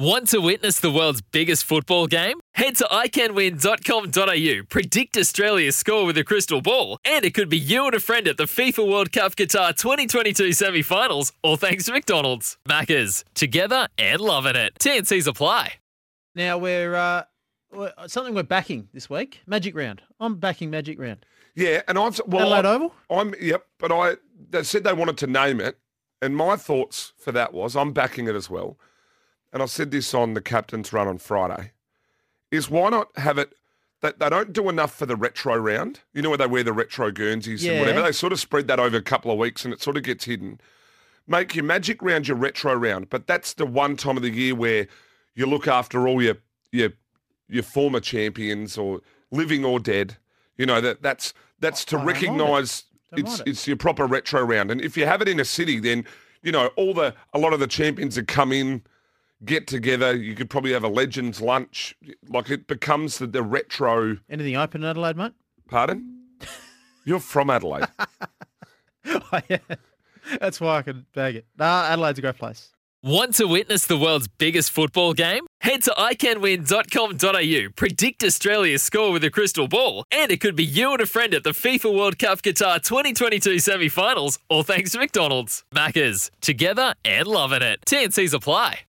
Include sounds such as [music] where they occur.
Want to witness the world's biggest football game? Head to iCanWin.com.au, predict Australia's score with a crystal ball, and it could be you and a friend at the FIFA World Cup Qatar 2022 semi finals, all thanks to McDonald's. Maccas, together and loving it. TNC's apply. Now we're, uh, we're something we're backing this week. Magic round. I'm backing Magic round. Yeah, and I've well, Adelaide I, Oval? I'm yep, but I they said they wanted to name it, and my thoughts for that was I'm backing it as well. And I said this on the captain's run on Friday. Is why not have it that they don't do enough for the retro round? You know where they wear the retro Guernseys Yeah. and whatever. They sort of spread that over a couple of weeks, and it sort of gets hidden. Make your magic round your retro round, but that's the one time of the year where you look after all your your your former champions or living or dead. You know that that's that's to I it. recognise it's it. it's your proper retro round. And if you have it in a city, then you know all the a lot of the champions that come in get together. You could probably have a legends lunch. Like it becomes the, the retro. Anything open in Adelaide, mate? Pardon? [laughs] You're from Adelaide. [laughs] Oh, yeah. That's why I can bag it. Nah, Adelaide's a great place. Want to witness the world's biggest football game? Head to iCanWin.com.au, predict Australia's score with a crystal ball, and it could be you and a friend at the FIFA World Cup Qatar 2022 semi finals, all thanks to McDonald's. Maccas, together and loving it. TNC's apply.